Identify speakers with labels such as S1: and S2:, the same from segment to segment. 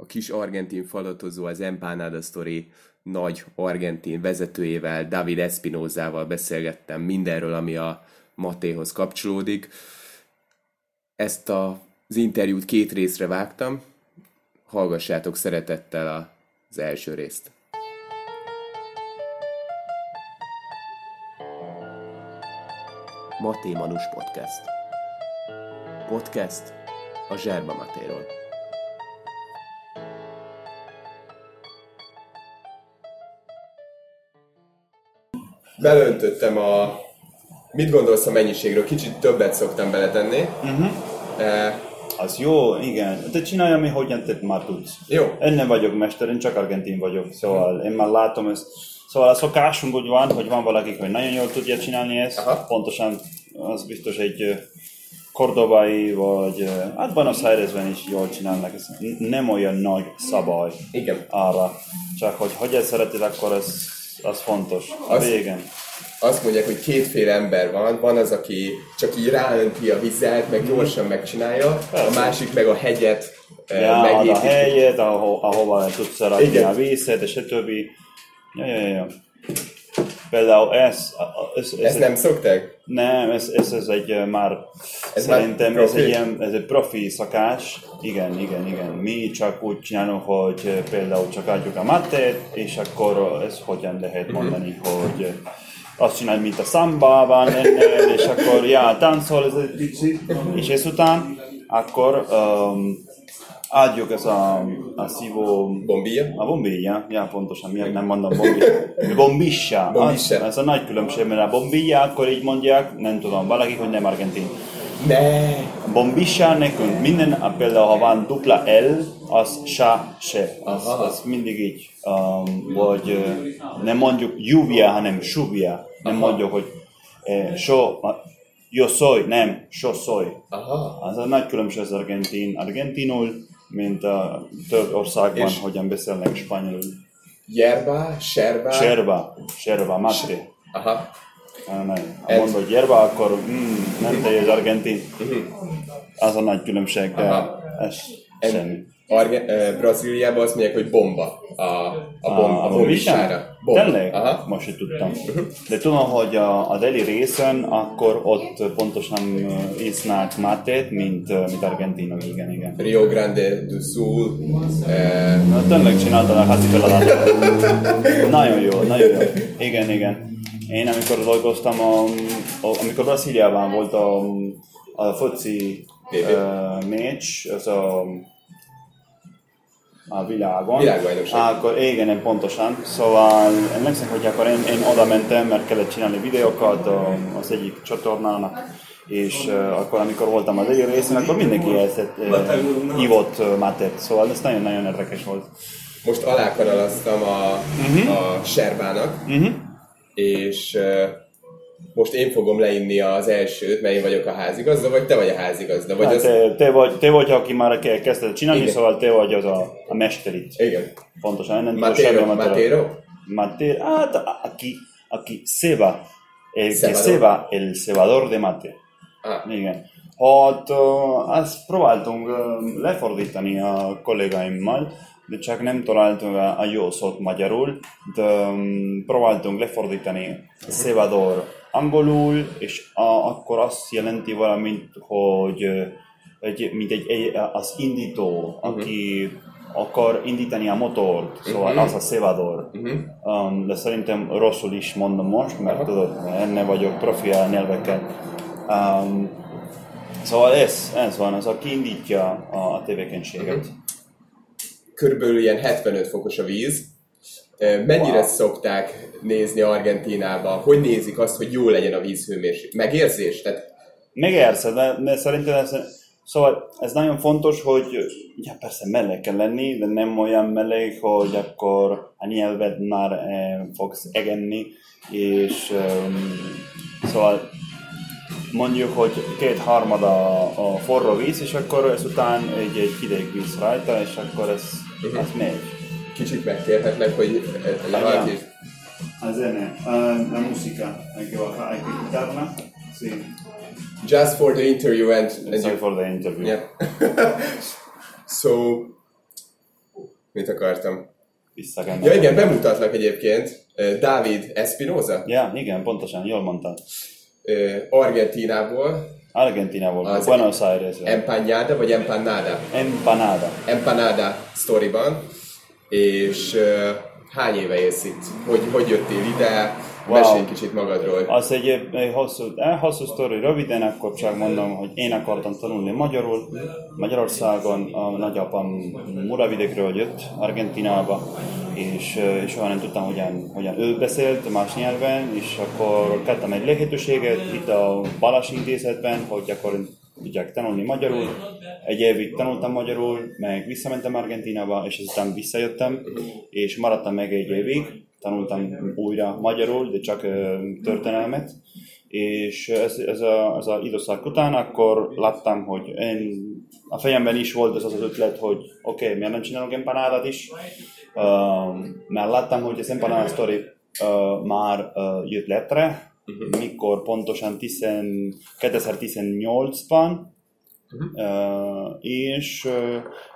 S1: a kis argentin falatozó, az Empanada Story nagy argentin vezetőjével, David Espinozával beszélgettem mindenről, ami a Matéhoz kapcsolódik. Ezt a, az interjút két részre vágtam, hallgassátok szeretettel az első részt. Maté Manus Podcast. Podcast a Zserba Matéról. Belöntöttem a... Mit gondolsz a mennyiségről? Kicsit többet szoktam beletenni. Uh-huh.
S2: E... Az jó, igen. Te csinálj, ami hogyan te már tudsz.
S1: Jó.
S2: Én nem vagyok mester, én csak argentin vagyok, szóval én már látom ezt. Szóval a szokásunk úgy van, hogy van valaki, hogy nagyon jól tudja csinálni ezt, Aha. pontosan az biztos egy kordobai, vagy hát Buenos Airesben is jól csinálnak, ez nem olyan nagy szabály
S1: Igen.
S2: arra, csak hogy hogy ezt szereted, akkor ez, az fontos. A azt, végén.
S1: Azt mondják, hogy kétféle ember van, van az, aki csak így ráönti a vizet, meg gyorsan megcsinálja, Persze. a másik meg a hegyet
S2: ja, megépíti. a hegyet, aho, ahova tudsz rakni a vízet, és a többi. Ja, ja, ja. Például ez...
S1: ez, ez Ezt nem szokták?
S2: Nem, ez, ez, ez egy már ez szerintem már ez egy ilyen, ez egy profi szakás. Igen, igen, igen. Mi csak úgy csinálunk, hogy például csak adjuk a matét, és akkor ez hogyan lehet mhm. mondani, uh-huh. hogy azt csinálj, mint a szambában és akkor ja, táncol ez és ezután akkor um, adjuk ez a, a szívó...
S1: Bombilla?
S2: A bombilla, ja, pontosan, miért nem mondom bombilla. Bombissa.
S1: bombissa.
S2: ez a nagy különbség, mert a bombilla akkor így mondják, nem tudom, valaki, hogy nem argentin.
S1: Ne.
S2: Bombissa nekünk minden, például ha van dupla L, az sa, se. Az, az mindig így. Um, vagy nem mondjuk juvia, hanem suvia. Nem Aha. mondjuk, hogy eh, so, yo soy, nem, so soy. Aha. Az a nagy különbség az argentin. Argentinul mint a több országban, és hogyan beszélnek spanyolul.
S1: Yerba, serba?
S2: Serba, serba, mate.
S1: Aha.
S2: Nem, ha mondod, hogy yerba, akkor mm, nem te az argentin. Uh-huh. Az a nagy különbség, de ez semmi.
S1: Arge- Brazíliában azt mondják, hogy bomba a, a, bom, a, a bombisára.
S2: Bomba. Tényleg? Aha. Most sem tudtam. De tudom, hogy a, a deli részen akkor ott pontosan isznak matét, mint, mint Argentina, igen, igen.
S1: Rio Grande do Sul.
S2: Eh... Na, tényleg csináltam a házi feladatot. nagyon jó, nagyon jó. Igen, igen. Én amikor dolgoztam, a, a, amikor Brazíliában volt a, a foci uh, meccs, az a a világon.
S1: Világbajnokság.
S2: Akkor igen, pontosan. Szóval emlékszem, hogy akkor én, én oda mentem, mert kellett csinálni videókat az egyik csatornának, és uh, akkor amikor voltam az egyik részén, akkor mindenki elszett, uh, uh, matet, szóval ez nagyon-nagyon érdekes volt.
S1: Most alákanalaztam a, uh-huh. a Serbának, uh-huh. és uh, most én fogom leinni az elsőt, mert én vagyok a házigazda, vagy te vagy a házigazda? Vagy hát
S2: az... te, te, vagy, te vagy, aki már kezdted csinálni, Igen. szóval te vagy az a, a mester itt.
S1: Igen.
S2: Pontosan. Nem
S1: Matero? Matero?
S2: Matero, hát aki, aki Seba, el que Seba, el cebador de mate. Ah. Igen. Hát azt próbáltunk lefordítani a kollégáimmal, de csak nem találtunk a, jó szót magyarul, de próbáltunk lefordítani cebador angolul, és a, akkor azt jelenti valamint, hogy egy, mint egy, egy, az indító, uh-huh. aki akar indítani a motort, szóval uh-huh. az a szevador. Uh-huh. Um, de szerintem rosszul is mondom most, mert uh-huh. tudod, enne vagyok profi a nyelveken. Um, szóval ez, ez van, az, aki indítja a, a tevékenységet. Uh-huh.
S1: Körülbelül ilyen 75 fokos a víz, Mennyire wow. szokták nézni Argentinában? Hogy nézik azt, hogy jó legyen a vízhőmérséklet? Megérzés? Tehát...
S2: Megérzed, de, de szerintem ez, szóval ez nagyon fontos, hogy ja, persze meleg kell lenni, de nem olyan meleg, hogy akkor a nyelved már eh, fogsz egenni, és um, szóval mondjuk, hogy két-harmada a forró víz, és akkor ezután egy, egy hideg víz rajta, és akkor ez, uh-huh. ez megy
S1: kicsit megkérhetlek, hogy
S2: legalább is. A zene, a, la musica, hay que bajar, hay que quitarla. Sí.
S1: Just for the interview and,
S2: Just for the interview.
S1: Yeah. so, Mit akartam? Visszakennem. Ja igen, bemutatlak egyébként. Dávid Espinoza?
S2: Ja, igen, pontosan, jól mondtad.
S1: Argentinából.
S2: Argentinából, az Buenos Aires.
S1: Empanada vagy empanada?
S2: Empanada.
S1: Empanada sztoriban. És hány éve élsz itt? Hogy, hogy jöttél ide? Wow. Mesélj kicsit magadról.
S2: Az egy, egy hosszú, eh, hosszú sztori, röviden, akkor csak mondom, hogy én akartam tanulni magyarul. Magyarországon a nagyapám Muravidékről jött, Argentinába, és, és soha nem tudtam, hogyan, hogyan ő beszélt más nyelven, és akkor kaptam egy lehetőséget itt a Balas intézetben, hogy akkor tudják tanulni magyarul. Egy évig tanultam magyarul, meg visszamentem Argentinába, és azután visszajöttem, és maradtam meg egy évig. Tanultam újra magyarul, de csak történelmet, és ez, ez, a, ez a időszak után akkor láttam, hogy én, a fejemben is volt ez az ötlet, hogy oké, okay, miért nem csinálok empanádát is, uh, mert láttam, hogy az empanada story uh, már uh, jött létre, uh-huh. mikor pontosan 2018-ban, uh-huh. uh, és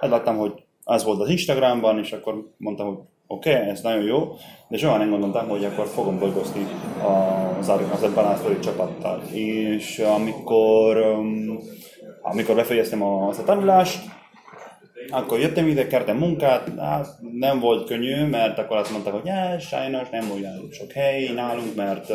S2: hát láttam, hogy az volt az Instagramban, és akkor mondtam, hogy oké, okay, ez nagyon jó, de soha nem gondoltam, hogy akkor fogom dolgozni az, Empanástori csapattal. És amikor, amikor befejeztem a tanulást, akkor jöttem ide, kértem munkát, hát nem volt könnyű, mert akkor azt mondták, hogy ja, sajnos nem olyan sok hely nálunk, mert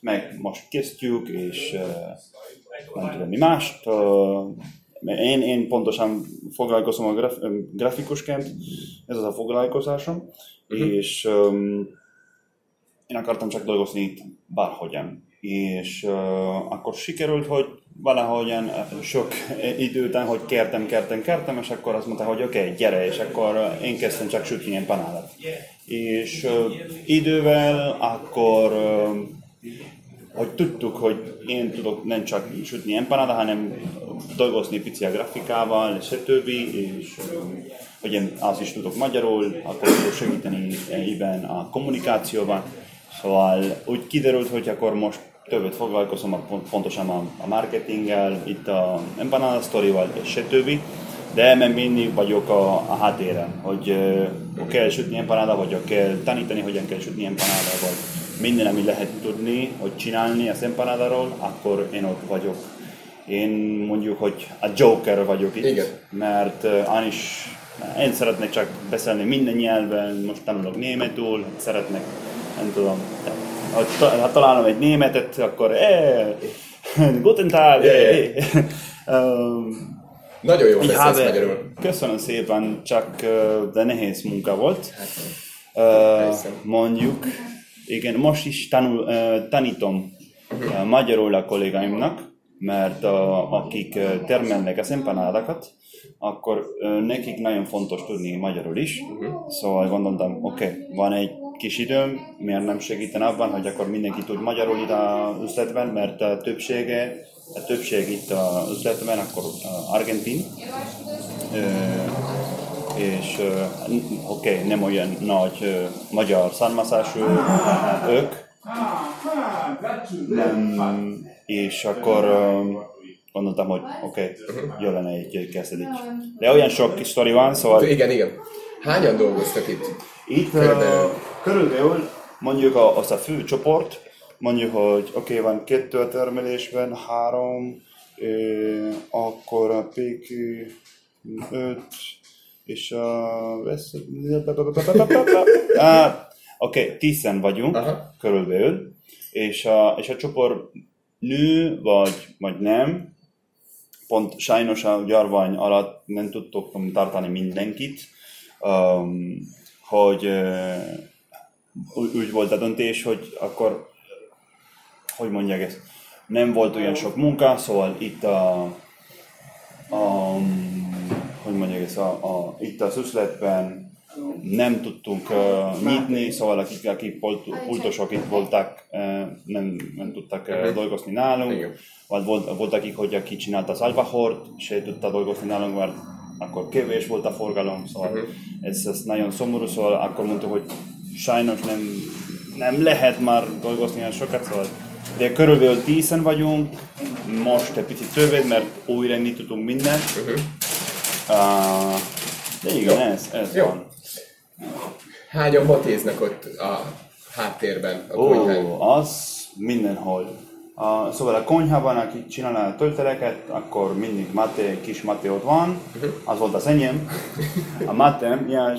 S2: meg most kezdjük, és uh, nem tudom mi mást. Uh, én, én pontosan foglalkozom a graf, grafikusként, ez az a foglalkozásom, uh-huh. és um, én akartam csak dolgozni itt bárhogyan. És uh, akkor sikerült, hogy valahogyan sok idő után, hogy kértem, kértem, kértem, és akkor azt mondta, hogy oké, okay, gyere, és akkor én kezdtem csak sütni ilyen panálat. És uh, idővel akkor uh, hogy tudtuk, hogy én tudok nem csak sütni empanada, hanem dolgozni pici a grafikával, többi, és hogy én azt is tudok magyarul, akkor tudok segíteni ebben a kommunikációban. Szóval úgy kiderült, hogy akkor most többet foglalkozom a, pontosan a, a marketinggel, itt a empanada sztorival, és többi. De nem mindig vagyok a, a háttéren, hogy uh, kell sütni empanada, vagy kell tanítani, hogyan kell sütni empanada, vagy minden, ami lehet tudni, hogy csinálni a empanadáról, akkor én ott vagyok. Én mondjuk, hogy a Joker vagyok itt, Igen. mert uh, is, én szeretnék csak beszélni minden nyelven, most tanulok németül, szeretnék, nem tudom, ha, találom egy németet, akkor eh, guten Tag, yeah, yeah.
S1: um, Nagyon jó beszélsz magyarul.
S2: Köszönöm szépen, csak de nehéz munka volt. Hát, uh, mondjuk, igen, most is tanul, uh, tanítom uh, magyarul a kollégáimnak, mert uh, akik uh, termelnek az empanádakat, akkor uh, nekik nagyon fontos tudni magyarul is. Uh-huh. Szóval gondoltam, oké, okay, van egy kis időm, miért nem segíten abban, hogy akkor mindenki tud magyarul itt az üzletben, mert a többsége, a többség itt az üzletben, akkor argentin. Uh, és oké, okay, nem olyan nagy magyar származású ők, nem, és akkor gondoltam, hogy oké, okay, jó lenne egy kezdedik. De olyan sok kis sztori van, szóval...
S1: Igen, igen. Hányan dolgoztak itt?
S2: Itt körülbelül, körülbelül mondjuk a, az a fő csoport, mondjuk, hogy oké, okay, van kettő a termelésben, három, eh, akkor a PQ öt, és a... Oké, okay, tízen vagyunk Aha. körülbelül, és a, és a csoport nő vagy, vagy nem, pont sajnos a gyarvány alatt nem tudtok tartani mindenkit, um, hogy uh, úgy volt a döntés, hogy akkor, hogy mondják ezt, nem volt olyan sok munka, szóval itt a, a hogy mondjuk ez a, a, itt az üzletben nem tudtunk uh, nyitni, szóval akik, akik pultosok itt voltak, uh, nem, nem tudtak uh, dolgozni nálunk, vagy volt, volt akik, hogy aki csinálta az albahort, se tudta dolgozni nálunk, mert akkor kevés volt a forgalom, szóval uh-huh. ez, ez nagyon szomorú, szóval akkor mondtuk, hogy sajnos nem, nem lehet már dolgozni olyan sokat, szóval de körülbelül tízen vagyunk, most egy picit többet, mert újra nyitottunk mindent. Uh-huh. Uh, De igen, ez, ez Jó. van.
S1: Hányan matéznak ott a háttérben, a
S2: Ó, az mindenhol. A, szóval a konyhában, aki csinálna a tölteleket, akkor mindig Mate, kis Mate ott van, uh-huh. az volt az enyém. A Mate, ja,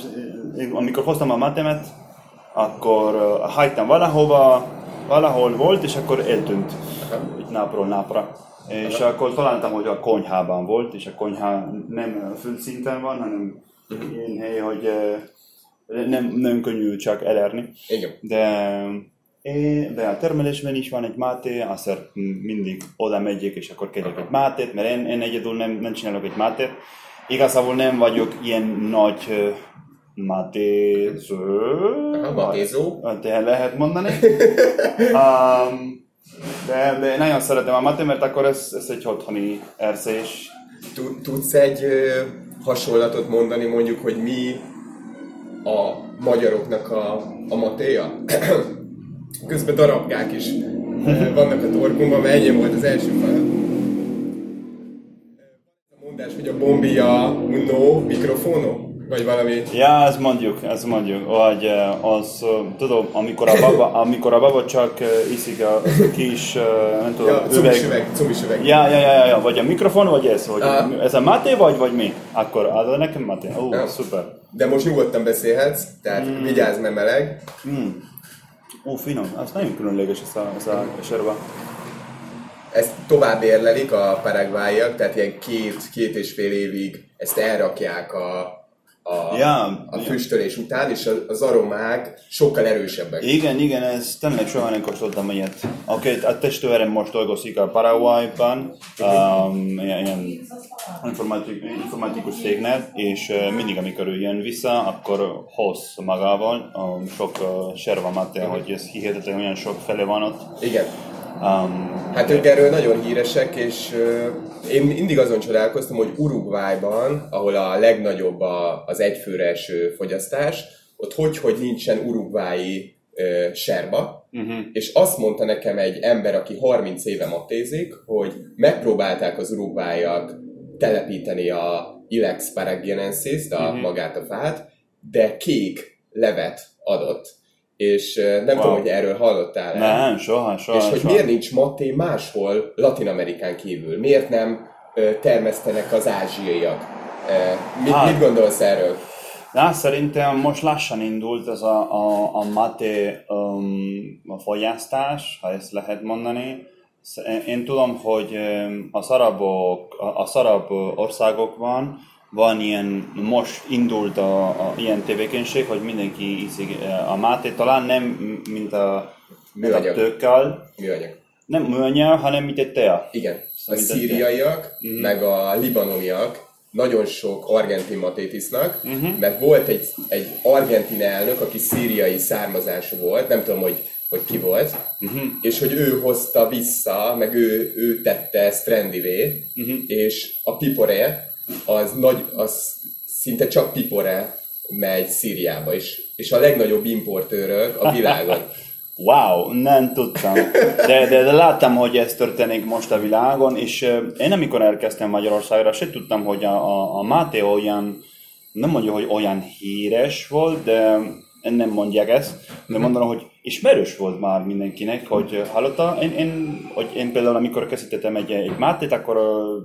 S2: amikor hoztam a Matemet, akkor uh, hagytam valahova, valahol volt, és akkor eltűnt, uh-huh. napról napra. És akkor találtam, hogy a konyhában volt, és a konyha nem földszinten van, hanem uh-huh. ilyen hely, hogy uh, nem, nem könnyű csak elerni.
S1: Igen.
S2: De de a termelésben is van egy máté, azért mindig oda megyek, és akkor kérek egy mátét, mert én, én egyedül nem, nem csinálok egy mátét. Igazából nem vagyok ilyen nagy uh, mátéző.
S1: Mátézó.
S2: De lehet mondani. um, de, de nagyon szeretem a máté, mert akkor ez, ez egy otthoni erzés.
S1: Tudsz egy hasonlatot mondani mondjuk, hogy mi a magyaroknak a, a matéja? közben darabkák is vannak a torkunkban, mert ennyi volt az első fel. A mondás, hogy a bombia no mikrofono, vagy valami.
S2: Ja, ez mondjuk, ez mondjuk, vagy az, tudom, amikor a baba, amikor a baba csak iszik a, a kis, nem tudom,
S1: ja, üveg. Cumis üveg,
S2: Ja, ja, ja, ja, vagy a mikrofon, vagy ez, vagy ah. ez a Máté, vagy, vagy mi? Akkor az nekem Máté. Ó, oh, ja. szuper.
S1: De most nyugodtan beszélhetsz, tehát mm. vigyázz, mert meleg. Mm.
S2: Ó, finom, az nagyon különleges ez a, ez a serba.
S1: Ezt tovább érlelik a paraguayak, tehát ilyen két, két és fél évig ezt elrakják a, a, ja, a füstölés ja. után, és az aromák sokkal erősebbek.
S2: Igen, igen, ez tényleg soha nem kóstoltam ilyet. Oké, okay, a testőrem most dolgozik a Paraguayban, um, ilyen informatik, informatikus cégnél, és uh, mindig, amikor ő jön vissza, akkor hoz magával um, sok uh, serva mate, hogy ez hihetetlen olyan sok fele van ott.
S1: Igen. Um, hát ők erről nagyon híresek, és uh, én mindig azon csodálkoztam, hogy Uruguayban, ahol a legnagyobb a, az egyfőre eső fogyasztás, ott hogy, hogy nincsen urugvái uh, serba, uh-huh. és azt mondta nekem egy ember, aki 30 éve matézik, hogy megpróbálták az urugváiak telepíteni a Ilex paragienensis, a uh-huh. magát a fát, de kék levet adott és nem wow. tudom, hogy erről hallottál
S2: el. Nem, soha, soha.
S1: És hogy
S2: soha.
S1: miért nincs maté máshol Latin Amerikán kívül? Miért nem termesztenek az ázsiaiak? Mit, hát, mit gondolsz erről?
S2: Na, szerintem most lassan indult ez a, a, a mate um, a fogyasztás, ha ezt lehet mondani. Én tudom, hogy a arabok, a arab országokban van ilyen, most indult a, a ilyen tevékenység, hogy mindenki iszik a mátét, talán nem mint a, mint a tőkkel.
S1: Műanyag.
S2: Nem műanyag, hanem mint egy tea.
S1: Igen. Szóval a szíriaiak, mm. meg a libanoniak nagyon sok argentin matét isznak, uh-huh. mert volt egy, egy argentin elnök, aki szíriai származású volt, nem tudom, hogy, hogy ki volt, uh-huh. és hogy ő hozta vissza, meg ő, ő tette ezt trendivé, uh-huh. és a piporé, az, nagy, az szinte csak pipore megy Szíriába is, és a legnagyobb importőrök a világon.
S2: Wow, nem tudtam. De, de, de láttam, hogy ez történik most a világon, és én amikor elkezdtem Magyarországra, se tudtam, hogy a, a, a Máté olyan, nem mondja, hogy olyan híres volt, de nem mondják ezt, de mondanom, hogy ismerős volt már mindenkinek, hogy hallotta, én, én, hogy én például amikor készítettem egy, egy mátét, akkor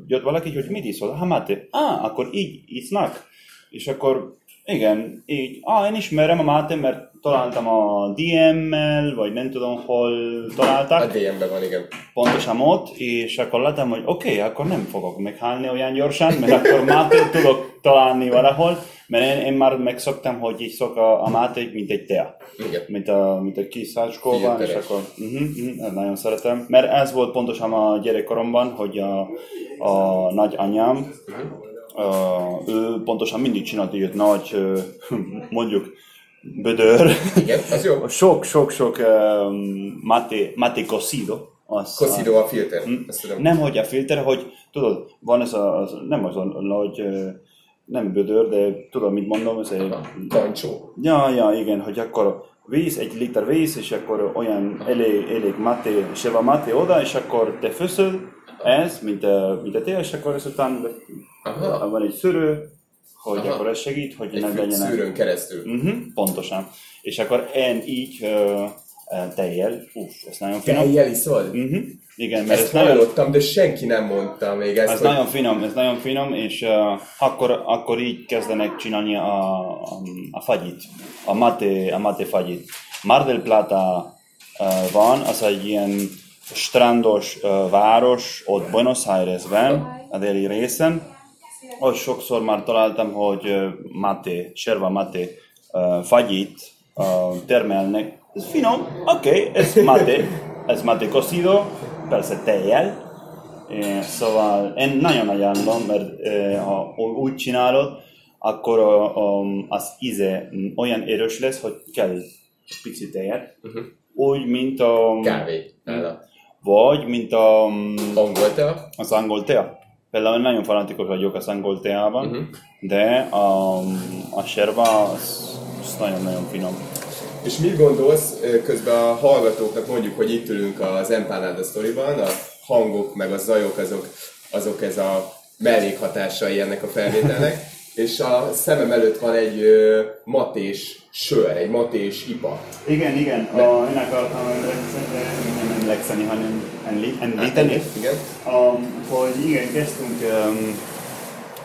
S2: jött valaki, hogy mit iszol? Ha máté. Ah, akkor így isznak. És akkor igen, így. Ah, én ismerem a máté, mert találtam a DM-mel, vagy nem tudom hol találták.
S1: A DM-ben van, igen.
S2: Pontosan ott, és akkor láttam, hogy oké, okay, akkor nem fogok meghálni olyan gyorsan, mert akkor mátét tudok találni valahol. Mert én, én már megszoktam, hogy így szok a, a máté, mint egy tea. Igen. Mint a, mint a kis szácskóban, és akkor uh-huh, uh-huh, nagyon szeretem. Mert ez volt pontosan a gyerekkoromban, hogy a, a nagyanyám, uh-huh. uh, ő pontosan mindig csinált egy nagy, uh, mondjuk, bödör.
S1: Igen, az jó.
S2: Sok-sok-sok mate, mate cocido.
S1: Az, cocido a filter.
S2: Nem, hogy a filter, hogy tudod, van ez a, az, nem az a nagy uh, nem bödör, de tudom, mit mondom, ez egy...
S1: Kancsó.
S2: Ja, ja, igen, hogy akkor víz, egy liter víz, és akkor olyan elég, elég maté, seva maté oda, és akkor te főszöl ez, mint a, mint a te, és akkor ezután Aha. van egy szörő, hogy Aha. akkor ez segít, hogy
S1: Egy
S2: ne legyen...
S1: szűrőn keresztül.
S2: Uh-huh, pontosan. És akkor én így uh, tejjel, uff, ez nagyon finom.
S1: Tejjel iszol?
S2: Uh-huh. Igen,
S1: mert ezt, ezt hallottam, de senki nem mondta még ezt.
S2: Ez hogy... nagyon finom, ez nagyon finom, és uh, akkor, akkor így kezdenek csinálni a, a, a fagyit, a mate, a mate fagyit. Mar del Plata uh, van, az egy ilyen strandos uh, város, ott Buenos Airesben, a déli részen. Ott sokszor már találtam, hogy mate, serva mate uh, fagyit uh, termelnek. Ez finom, oké, okay, ez mate, ez mate cocido, persze tejjel. Eh, szóval én nagyon ajánlom, mert eh, ha úgy csinálod, akkor az íze olyan erős lesz, hogy kell picit tejet. Uh-huh. Úgy, mint a...
S1: Kávé.
S2: Vagy, mint a...
S1: Angol tea?
S2: Az angol tea. Például nagyon fanatikus vagyok az angol teában, uh-huh. de a, a serva az, az nagyon-nagyon finom.
S1: És mit gondolsz, közben a hallgatóknak mondjuk, hogy itt ülünk az Empanada Story-ban, a hangok meg a zajok azok, azok ez a mellékhatásai ennek a felvételnek, és a szemem előtt van egy uh, matés sör, egy matés ipa.
S2: Igen, igen, a, én akartam nem emlékszeni, hanem említeni, hát, igen. Um, hogy igen, kezdtünk, um,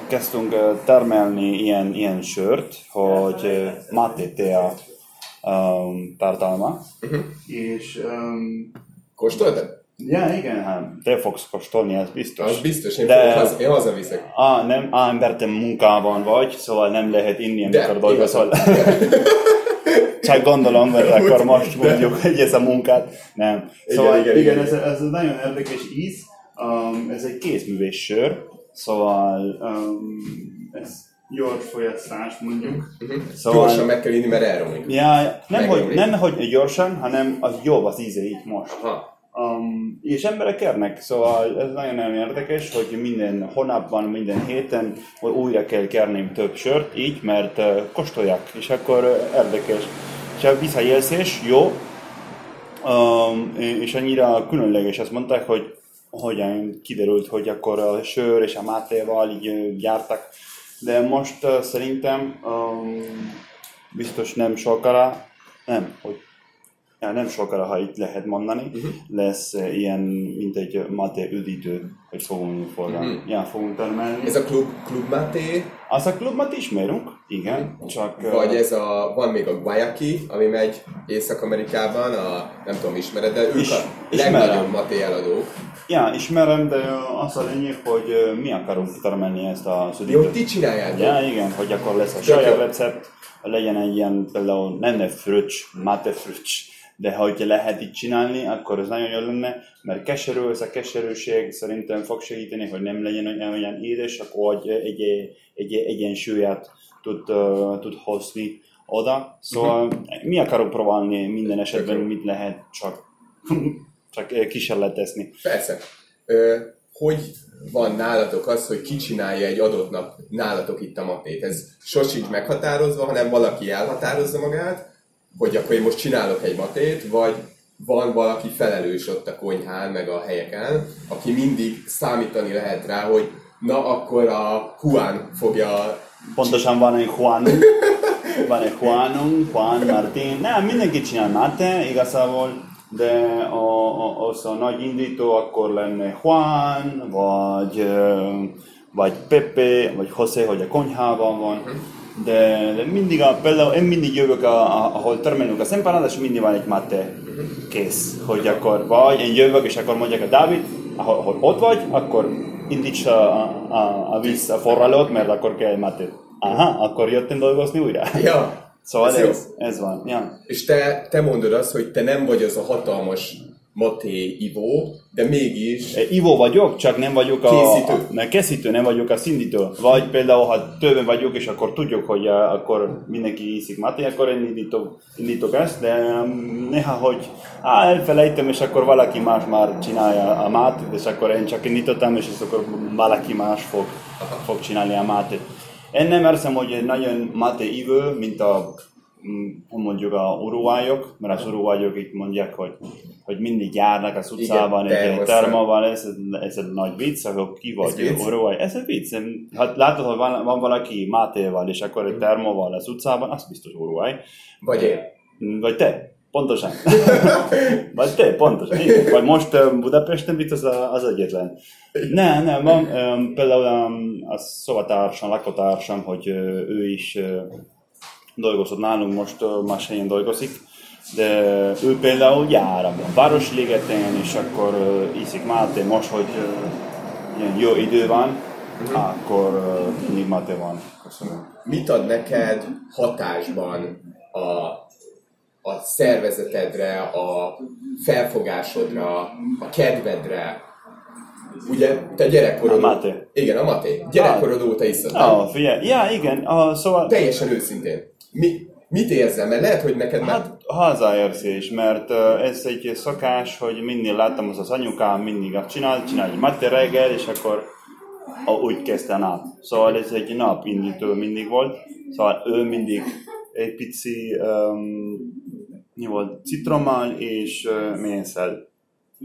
S2: kezdtünk termelni ilyen, ilyen sört, hogy uh, mate tea um, tartalma, uh-huh. és... Um,
S1: Kóstoltad?
S2: Ja, igen, hát te fogsz kóstolni, ez biztos.
S1: Az biztos, én, De, haza, én hazaviszek.
S2: Á, nem, á, ember, te munkában vagy, szóval nem lehet inni, amikor dolgozol. Csak gondolom, mert akkor most mondjuk, hogy ez a munkát. Nem. Szóval igen, igen, igen, igen. Ez, ez nagyon érdekes íz. Um, ez egy kézművés sör, szóval um, ez gyors folyasztás, mondjuk.
S1: Uh-huh. Szóval, gyorsan meg kell inni, mert elromlik.
S2: Ja, nem, hogy, nem, hogy gyorsan, hanem az jobb az íze így most. Aha. Um, és emberek kérnek, szóval ez nagyon-nagyon érdekes, hogy minden hónapban, minden héten újra kell kérni több sört, így, mert uh, kóstolják, és akkor uh, érdekes. És a visszajelzés jó, um, és annyira különleges, azt mondták, hogy hogyan kiderült, hogy akkor a sör és a mátéval így uh, gyártak, de most uh, szerintem um, biztos nem sokára, nem, hogy Ja, nem sokára, ha itt lehet mondani, uh-huh. lesz uh, ilyen, mint egy mate üdítő, hogy fogunk forrani. Uh-huh. Ja, fogunk termelni.
S1: Ez a klub, klub mate?
S2: Az a klub mate ismerünk, igen, uh-huh. csak...
S1: Vagy ez a, van még a guayaki, ami megy Észak-Amerikában, a, nem tudom, ismered, de ők Is, a legnagyobb mate eladók.
S2: Ja, ismerem, de az a lényeg, hogy mi akarunk termelni ezt a
S1: üdítőt. Jó, ti csináljátok?
S2: Ja, igen, hogy akkor lesz a saját recept, legyen egy ilyen például nem fröccs, mate fröccs, de ha hogyha lehet így csinálni, akkor az nagyon jó lenne, mert keserű, ez a keserűség szerintem fog segíteni, hogy nem legyen olyan, olyan édes, akkor egy, egy, egy egyensúlyát tud, uh, tud hozni oda. Szóval uh-huh. mi akarok próbálni minden esetben, mit lehet csak, csak kísérletezni.
S1: Persze. Hogy van nálatok az, hogy ki csinálja egy adott nap nálatok itt a matét? Ez sosincs meghatározva, hanem valaki elhatározza magát, hogy akkor én most csinálok egy matét, vagy van valaki felelős ott a konyhán, meg a helyeken, aki mindig számítani lehet rá, hogy na akkor a Juan fogja...
S2: Pontosan van egy Juan, van egy Juanunk, Juan Martin, nem, mindenki csinál mate, igazából, de a, a, az a nagy indító akkor lenne Juan, vagy, vagy Pepe, vagy José, hogy a konyhában van. De, de mindig, a, például én mindig jövök, a, a, ahol termelünk az empanadas, és mindig van egy mate kész, hogy akkor vagy én jövök, és akkor mondják a Dávid, ahol, ahol ott vagy, akkor indíts a, a, a víz a forralót, mert akkor kell mate. Aha, akkor jöttem dolgozni újra.
S1: Ja.
S2: Szóval ez, ez, ez van. Ja.
S1: És te, te mondod azt, hogy te nem vagy az a hatalmas Maté Ivo, de mégis...
S2: E, Ivo vagyok, csak nem vagyok a... Készítő. A, ne, készítő, nem vagyok a szindító. Vagy például, ha többen vagyok, és akkor tudjuk, hogy a, akkor mindenki iszik Maté, akkor én indítok, indítok ezt, de um, néha, hogy á, elfelejtem, és akkor valaki más már csinálja a mát, és akkor én csak indítottam, és akkor valaki más fog, fog csinálni a mátét. Én nem érzem, hogy nagyon Maté Ivo, mint a mm, mondjuk a uruguayok, mert az uruguayok itt mondják, hogy, hogy mindig járnak az utcában, Igen, egy terma van, ez, ez egy nagy vicc, akkor ki vagy ez uruguay? Ez egy vicc. Hát látod, hogy van, van valaki Mátéval, és akkor egy termóval az utcában, az biztos uruguay.
S1: Vagy én.
S2: Vagy te. Pontosan. Vagy te, pontosan. Vagy most Budapesten mit az, egyetlen. Nem, nem, van um, például um, a szobatársam, lakótársam, hogy uh, ő is uh, dolgozott nálunk, most uh, más helyen dolgozik, de ő például jár a Városligeten, és akkor uh, iszik Máté, most, hogy uh, jó idő van, akkor uh, mindig Máté van. Köszönöm.
S1: Mit ad neked hatásban a a szervezetedre, a felfogásodra, a kedvedre. Ugye, te gyerekkorod...
S2: A Maté.
S1: Igen, a Maté. Gyerekkorod óta iszod.
S2: Ah, figyelj. Ja, igen. Uh, szóval...
S1: Teljesen őszintén. Mi, mit érzel? Mert lehet, hogy neked
S2: már... Hát hazaérzés, mert ez egy szokás, hogy mindig láttam az az anyukám, mindig azt csinál, csinál egy Maté reggel, és akkor úgy kezdte a nap. Szóval ez egy nap indító mindig volt. Szóval ő mindig egy pici um, mi volt, citrommal és uh, mészsel.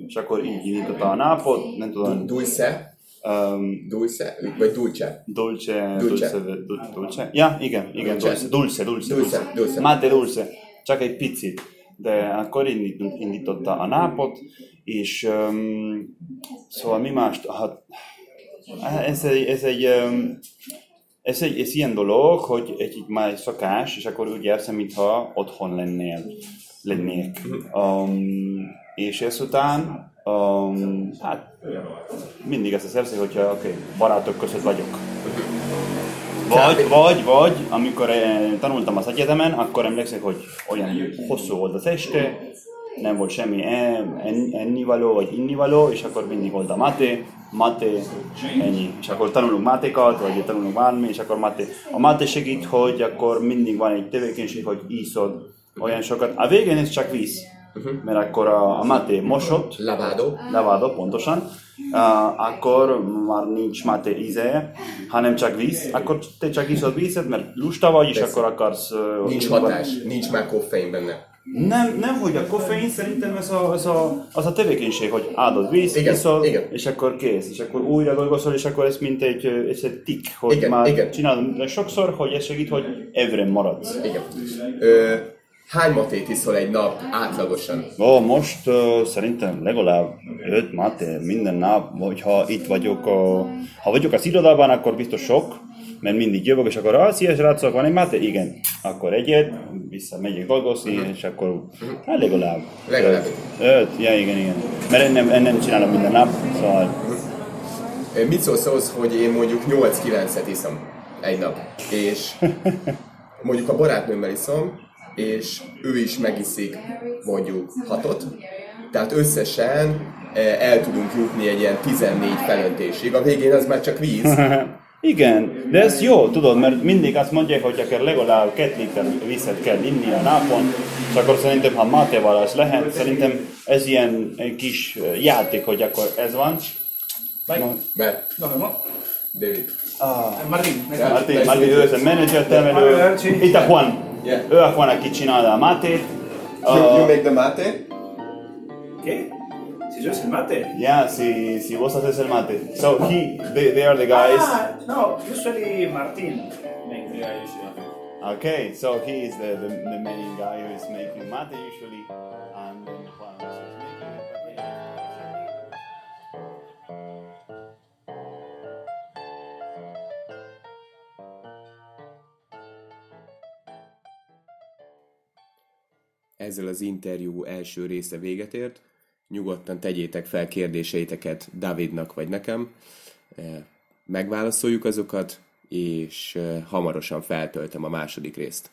S2: És akkor így indította a nápot, nem tudom.
S1: Dulce? Um, dulce? Vagy dulce?
S2: Dulce, dulce, dulce. dulce. Ja, igen, igen, dulce, dulce, dulce.
S1: dulce, dulce.
S2: Mate dulce, csak egy picit. De akkor indította a nápot, és um, szóval mi más, hát, ez egy, ez egy um, ez egy ez ilyen dolog, hogy egy, egy már szakás, és akkor úgy érzem, mintha otthon lennél, lennék. Um, és ezután, um, hát mindig ezt az érzem, hogyha okay, barátok között vagyok. Vagy, vagy, vagy, amikor tanultam az egyetemen, akkor emlékszem, hogy olyan hosszú volt az este, nem volt semmi ennivaló vagy innivaló, és akkor mindig volt a maté, maté, ennyi. És akkor tanulunk mátékat, vagy tanulunk bármi, és akkor maté. A maté segít, hogy akkor mindig van egy tevékenység, hogy iszod olyan sokat. A végén ez csak víz, uh-huh. mert akkor a, a maté mosott.
S1: Lavado.
S2: Lavado, pontosan. Uh, akkor már nincs maté íze, hanem csak víz, akkor te csak iszod vízet, mert lusta vagy, és Persze. akkor akarsz...
S1: Uh, nincs hatás, nincs már koffein benne.
S2: Nem, nem, hogy a koffein, szerintem ez a, ez a, az a tevékenység, hogy áldod víz,
S1: igen,
S2: iszol,
S1: igen.
S2: és akkor kész, és akkor újra dolgozol, és akkor ez mint egy, ez egy tik, hogy igen, már igen. csinálod sokszor, hogy ez segít, hogy evre maradsz.
S1: Igen. Ö, hány matét iszol egy nap átlagosan?
S2: Ó, most uh, szerintem legalább 5 maté minden nap, hogyha itt vagyok, uh, ha vagyok az irodában, akkor biztos sok, mert mindig jövök, és akkor, ah, szia srácok, van egy máté? Igen. Akkor egyet, visszamegyek dolgozni, uh-huh. és akkor hát legalább.
S1: Legalább.
S2: Öt. öt. Ja, igen, igen. Mert nem, nem csinálom minden nap, szóval...
S1: Uh-huh. Mit szólsz ahhoz, hogy én mondjuk 8-9-et iszom egy nap, és mondjuk a barátnőmmel iszom, és ő is megiszik mondjuk hatot, tehát összesen el tudunk jutni egy ilyen 14 felöntésig. A végén az már csak víz,
S2: Igen, de ez jó, tudod, mert mindig azt mondják, hogy akár legalább két liter vizet kell inni a napon, és akkor szerintem, ha mátéval ez lehet, szerintem ez ilyen egy kis játék, hogy akkor ez van.
S1: Be. David.
S2: Ah. Martin. Martin, Martin, ő a menedzser termelő. Itt a Juan. Ő a Juan, aki csinálja a mátét.
S1: You, you make the mate?
S3: Okay. Si yo es el mate.
S2: Yeah, si, si vos haces el mate. So he, they, they are the guys.
S3: Ah, no, usually Martin make the guy usually.
S2: Okay, so he is the, the, the main guy who is making mate usually, and then Juan is making it.
S1: Ezzel az interjú első része véget ért. Nyugodtan tegyétek fel kérdéseiteket Davidnak vagy nekem, eh, megválaszoljuk azokat, és eh, hamarosan feltöltöm a második részt.